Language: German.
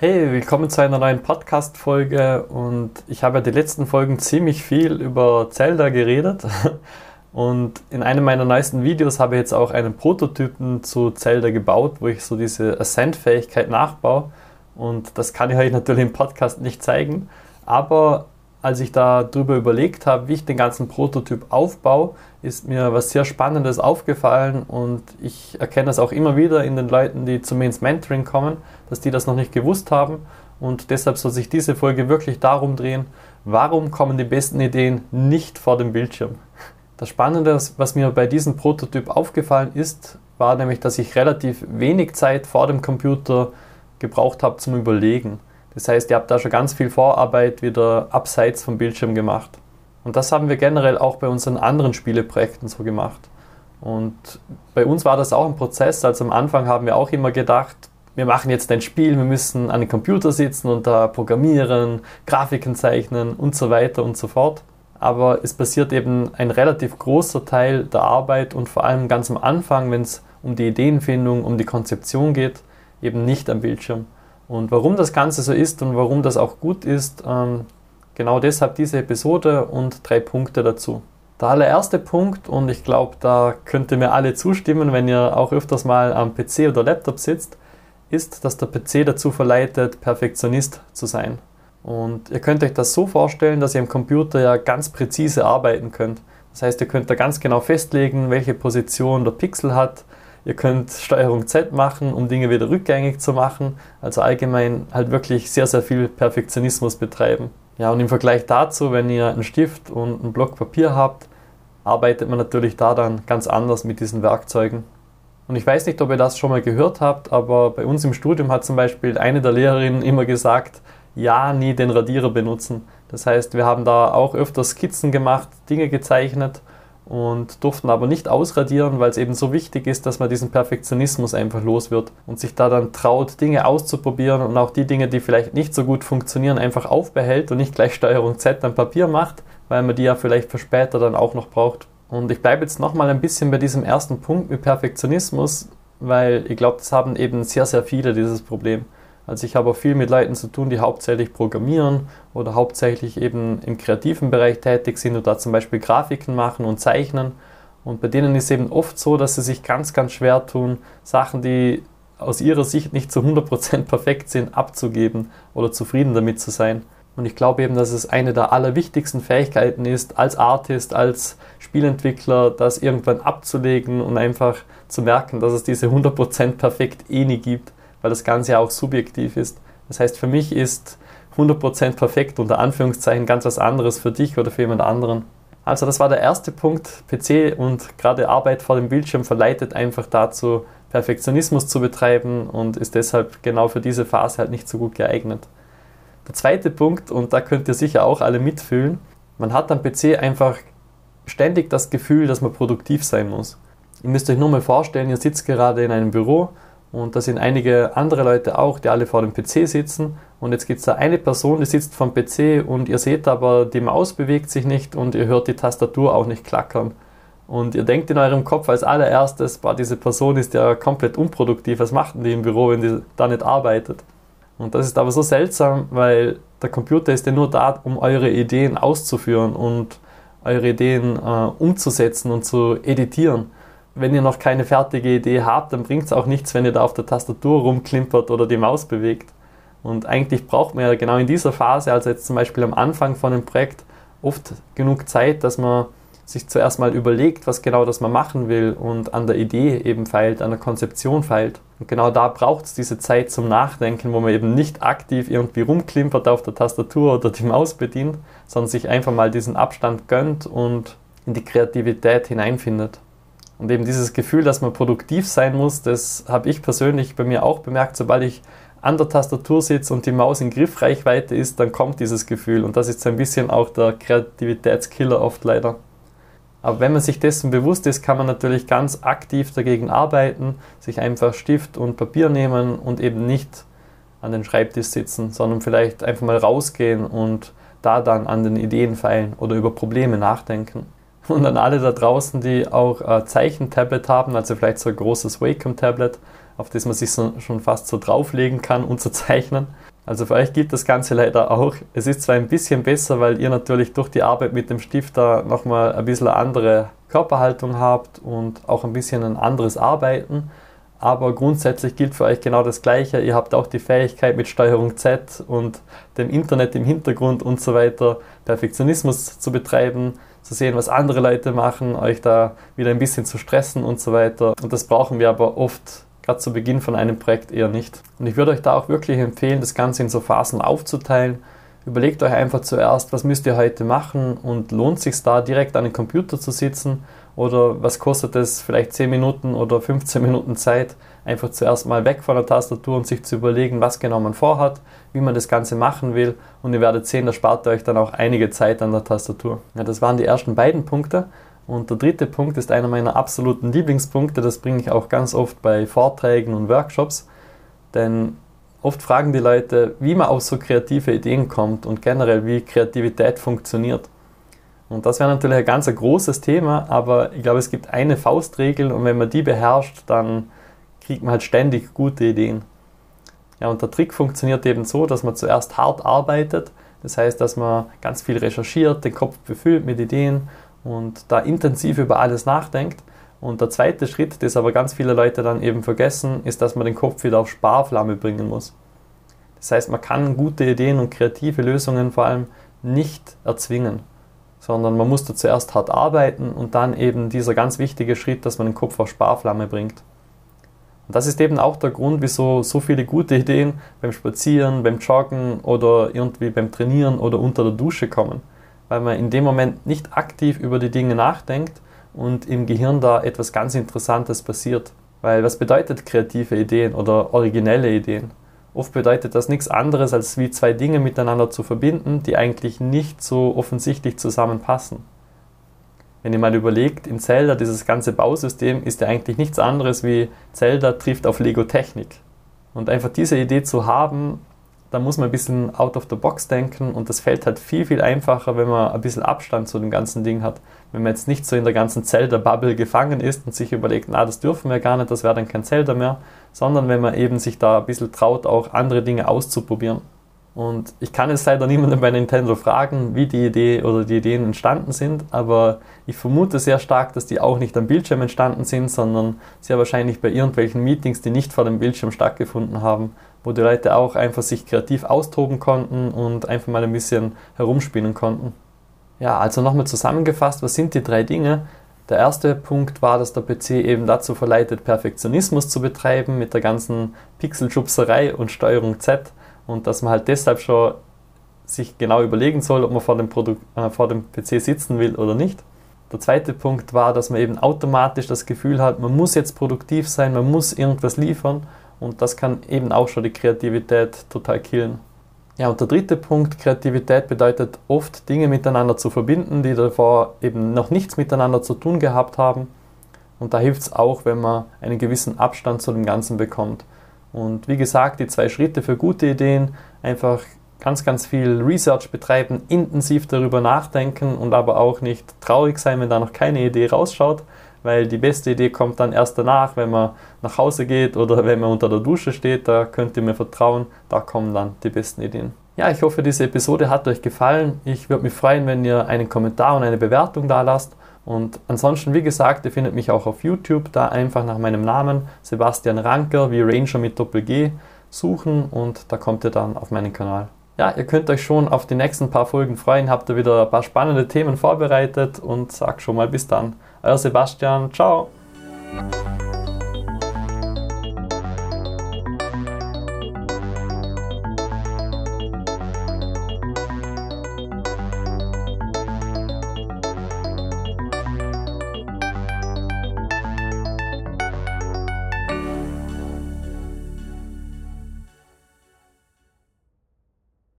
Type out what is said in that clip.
Hey, willkommen zu einer neuen Podcast-Folge. Und ich habe ja die letzten Folgen ziemlich viel über Zelda geredet. Und in einem meiner neuesten Videos habe ich jetzt auch einen Prototypen zu Zelda gebaut, wo ich so diese Ascent-Fähigkeit nachbaue. Und das kann ich euch natürlich im Podcast nicht zeigen, aber als ich darüber überlegt habe, wie ich den ganzen Prototyp aufbaue, ist mir was sehr Spannendes aufgefallen und ich erkenne das auch immer wieder in den Leuten, die zu mir ins Mentoring kommen, dass die das noch nicht gewusst haben und deshalb soll sich diese Folge wirklich darum drehen, warum kommen die besten Ideen nicht vor dem Bildschirm. Das Spannende, was mir bei diesem Prototyp aufgefallen ist, war nämlich, dass ich relativ wenig Zeit vor dem Computer gebraucht habe zum Überlegen. Das heißt, ihr habt da schon ganz viel Vorarbeit wieder abseits vom Bildschirm gemacht. Und das haben wir generell auch bei unseren anderen Spieleprojekten so gemacht. Und bei uns war das auch ein Prozess. Also am Anfang haben wir auch immer gedacht, wir machen jetzt ein Spiel, wir müssen an den Computer sitzen und da programmieren, Grafiken zeichnen und so weiter und so fort. Aber es passiert eben ein relativ großer Teil der Arbeit und vor allem ganz am Anfang, wenn es um die Ideenfindung, um die Konzeption geht, eben nicht am Bildschirm. Und warum das Ganze so ist und warum das auch gut ist, ähm, Genau deshalb diese Episode und drei Punkte dazu. Der allererste Punkt, und ich glaube, da könnt ihr mir alle zustimmen, wenn ihr auch öfters mal am PC oder Laptop sitzt, ist, dass der PC dazu verleitet, Perfektionist zu sein. Und ihr könnt euch das so vorstellen, dass ihr im Computer ja ganz präzise arbeiten könnt. Das heißt, ihr könnt da ganz genau festlegen, welche Position der Pixel hat. Ihr könnt Steuerung Z machen, um Dinge wieder rückgängig zu machen. Also allgemein halt wirklich sehr, sehr viel Perfektionismus betreiben. Ja, und im Vergleich dazu, wenn ihr einen Stift und einen Block Papier habt, arbeitet man natürlich da dann ganz anders mit diesen Werkzeugen. Und ich weiß nicht, ob ihr das schon mal gehört habt, aber bei uns im Studium hat zum Beispiel eine der Lehrerinnen immer gesagt, ja, nie den Radierer benutzen. Das heißt, wir haben da auch öfter Skizzen gemacht, Dinge gezeichnet und durften aber nicht ausradieren, weil es eben so wichtig ist, dass man diesen Perfektionismus einfach los wird und sich da dann traut, Dinge auszuprobieren und auch die Dinge, die vielleicht nicht so gut funktionieren, einfach aufbehält und nicht gleich Steuerung Z am Papier macht, weil man die ja vielleicht für später dann auch noch braucht. Und ich bleibe jetzt nochmal ein bisschen bei diesem ersten Punkt mit Perfektionismus, weil ich glaube, das haben eben sehr, sehr viele dieses Problem. Also ich habe auch viel mit Leuten zu tun, die hauptsächlich programmieren oder hauptsächlich eben im kreativen Bereich tätig sind und da zum Beispiel Grafiken machen und zeichnen. Und bei denen ist es eben oft so, dass sie sich ganz, ganz schwer tun, Sachen, die aus ihrer Sicht nicht zu 100% perfekt sind, abzugeben oder zufrieden damit zu sein. Und ich glaube eben, dass es eine der allerwichtigsten Fähigkeiten ist, als Artist, als Spielentwickler, das irgendwann abzulegen und einfach zu merken, dass es diese 100% perfekt eh nie gibt weil das Ganze ja auch subjektiv ist. Das heißt, für mich ist 100% perfekt unter Anführungszeichen ganz was anderes für dich oder für jemand anderen. Also das war der erste Punkt. PC und gerade Arbeit vor dem Bildschirm verleitet einfach dazu, Perfektionismus zu betreiben und ist deshalb genau für diese Phase halt nicht so gut geeignet. Der zweite Punkt, und da könnt ihr sicher auch alle mitfühlen, man hat am PC einfach ständig das Gefühl, dass man produktiv sein muss. Ihr müsst euch nur mal vorstellen, ihr sitzt gerade in einem Büro und da sind einige andere Leute auch, die alle vor dem PC sitzen. Und jetzt gibt es da eine Person, die sitzt vom PC und ihr seht aber, die Maus bewegt sich nicht und ihr hört die Tastatur auch nicht klackern. Und ihr denkt in eurem Kopf als allererstes, boah, diese Person ist ja komplett unproduktiv, was macht denn die im Büro, wenn die da nicht arbeitet? Und das ist aber so seltsam, weil der Computer ist ja nur da, um eure Ideen auszuführen und eure Ideen äh, umzusetzen und zu editieren wenn ihr noch keine fertige Idee habt, dann bringt es auch nichts, wenn ihr da auf der Tastatur rumklimpert oder die Maus bewegt. Und eigentlich braucht man ja genau in dieser Phase, also jetzt zum Beispiel am Anfang von einem Projekt, oft genug Zeit, dass man sich zuerst mal überlegt, was genau das man machen will und an der Idee eben feilt, an der Konzeption feilt. Und genau da braucht es diese Zeit zum Nachdenken, wo man eben nicht aktiv irgendwie rumklimpert auf der Tastatur oder die Maus bedient, sondern sich einfach mal diesen Abstand gönnt und in die Kreativität hineinfindet. Und eben dieses Gefühl, dass man produktiv sein muss, das habe ich persönlich bei mir auch bemerkt. Sobald ich an der Tastatur sitze und die Maus in Griffreichweite ist, dann kommt dieses Gefühl. Und das ist so ein bisschen auch der Kreativitätskiller oft leider. Aber wenn man sich dessen bewusst ist, kann man natürlich ganz aktiv dagegen arbeiten, sich einfach Stift und Papier nehmen und eben nicht an den Schreibtisch sitzen, sondern vielleicht einfach mal rausgehen und da dann an den Ideen feilen oder über Probleme nachdenken. Und an alle da draußen, die auch äh, Zeichentablet haben, also vielleicht so ein großes Wacom-Tablet, auf das man sich so, schon fast so drauflegen kann, um zu zeichnen. Also für euch gilt das Ganze leider auch. Es ist zwar ein bisschen besser, weil ihr natürlich durch die Arbeit mit dem Stifter nochmal ein bisschen andere Körperhaltung habt und auch ein bisschen ein anderes Arbeiten. Aber grundsätzlich gilt für euch genau das Gleiche. Ihr habt auch die Fähigkeit mit Steuerung Z und dem Internet im Hintergrund und so weiter Perfektionismus zu betreiben, zu sehen, was andere Leute machen, euch da wieder ein bisschen zu stressen und so weiter. Und das brauchen wir aber oft gerade zu Beginn von einem Projekt eher nicht. Und ich würde euch da auch wirklich empfehlen, das Ganze in so Phasen aufzuteilen. Überlegt euch einfach zuerst, was müsst ihr heute machen und lohnt sich da direkt an den Computer zu sitzen oder was kostet es vielleicht 10 Minuten oder 15 Minuten Zeit, einfach zuerst mal weg von der Tastatur und sich zu überlegen, was genau man vorhat, wie man das Ganze machen will und ihr werdet sehen, das spart euch dann auch einige Zeit an der Tastatur. Ja, das waren die ersten beiden Punkte. Und der dritte Punkt ist einer meiner absoluten Lieblingspunkte. Das bringe ich auch ganz oft bei Vorträgen und Workshops. Denn oft fragen die Leute, wie man auf so kreative Ideen kommt und generell wie Kreativität funktioniert. Und das wäre natürlich ein ganz großes Thema, aber ich glaube, es gibt eine Faustregel und wenn man die beherrscht, dann kriegt man halt ständig gute Ideen. Ja, und der Trick funktioniert eben so, dass man zuerst hart arbeitet. Das heißt, dass man ganz viel recherchiert, den Kopf befüllt mit Ideen und da intensiv über alles nachdenkt. Und der zweite Schritt, das aber ganz viele Leute dann eben vergessen, ist, dass man den Kopf wieder auf Sparflamme bringen muss. Das heißt, man kann gute Ideen und kreative Lösungen vor allem nicht erzwingen, sondern man muss da zuerst hart arbeiten und dann eben dieser ganz wichtige Schritt, dass man den Kopf auf Sparflamme bringt. Und das ist eben auch der Grund, wieso so viele gute Ideen beim Spazieren, beim Joggen oder irgendwie beim Trainieren oder unter der Dusche kommen weil man in dem Moment nicht aktiv über die Dinge nachdenkt und im Gehirn da etwas ganz Interessantes passiert. Weil was bedeutet kreative Ideen oder originelle Ideen? Oft bedeutet das nichts anderes, als wie zwei Dinge miteinander zu verbinden, die eigentlich nicht so offensichtlich zusammenpassen. Wenn ihr mal überlegt, in Zelda, dieses ganze Bausystem ist ja eigentlich nichts anderes wie Zelda trifft auf Lego Technik. Und einfach diese Idee zu haben, da muss man ein bisschen out of the box denken und das fällt halt viel, viel einfacher, wenn man ein bisschen Abstand zu dem ganzen Ding hat. Wenn man jetzt nicht so in der ganzen Zelda-Bubble gefangen ist und sich überlegt, na, das dürfen wir gar nicht, das wäre dann kein Zelda mehr, sondern wenn man eben sich da ein bisschen traut, auch andere Dinge auszuprobieren. Und ich kann jetzt leider niemanden bei Nintendo fragen, wie die Idee oder die Ideen entstanden sind, aber ich vermute sehr stark, dass die auch nicht am Bildschirm entstanden sind, sondern sehr wahrscheinlich bei irgendwelchen Meetings, die nicht vor dem Bildschirm stattgefunden haben, wo die Leute auch einfach sich kreativ austoben konnten und einfach mal ein bisschen herumspielen konnten. Ja, also nochmal zusammengefasst, was sind die drei Dinge? Der erste Punkt war, dass der PC eben dazu verleitet, Perfektionismus zu betreiben mit der ganzen Pixelschubserei und Steuerung Z und dass man halt deshalb schon sich genau überlegen soll, ob man vor dem, Produkt, äh, vor dem PC sitzen will oder nicht. Der zweite Punkt war, dass man eben automatisch das Gefühl hat, man muss jetzt produktiv sein, man muss irgendwas liefern und das kann eben auch schon die Kreativität total killen. Ja, und der dritte Punkt, Kreativität bedeutet oft Dinge miteinander zu verbinden, die davor eben noch nichts miteinander zu tun gehabt haben. Und da hilft es auch, wenn man einen gewissen Abstand zu dem Ganzen bekommt. Und wie gesagt, die zwei Schritte für gute Ideen, einfach ganz, ganz viel Research betreiben, intensiv darüber nachdenken und aber auch nicht traurig sein, wenn da noch keine Idee rausschaut, weil die beste Idee kommt dann erst danach, wenn man nach Hause geht oder wenn man unter der Dusche steht. Da könnt ihr mir vertrauen, da kommen dann die besten Ideen. Ja, ich hoffe, diese Episode hat euch gefallen. Ich würde mich freuen, wenn ihr einen Kommentar und eine Bewertung da lasst. Und ansonsten, wie gesagt, ihr findet mich auch auf YouTube, da einfach nach meinem Namen Sebastian Ranker wie Ranger mit Doppel-G suchen und da kommt ihr dann auf meinen Kanal. Ja, ihr könnt euch schon auf die nächsten paar Folgen freuen, habt ihr wieder ein paar spannende Themen vorbereitet und sagt schon mal bis dann. Euer Sebastian, ciao!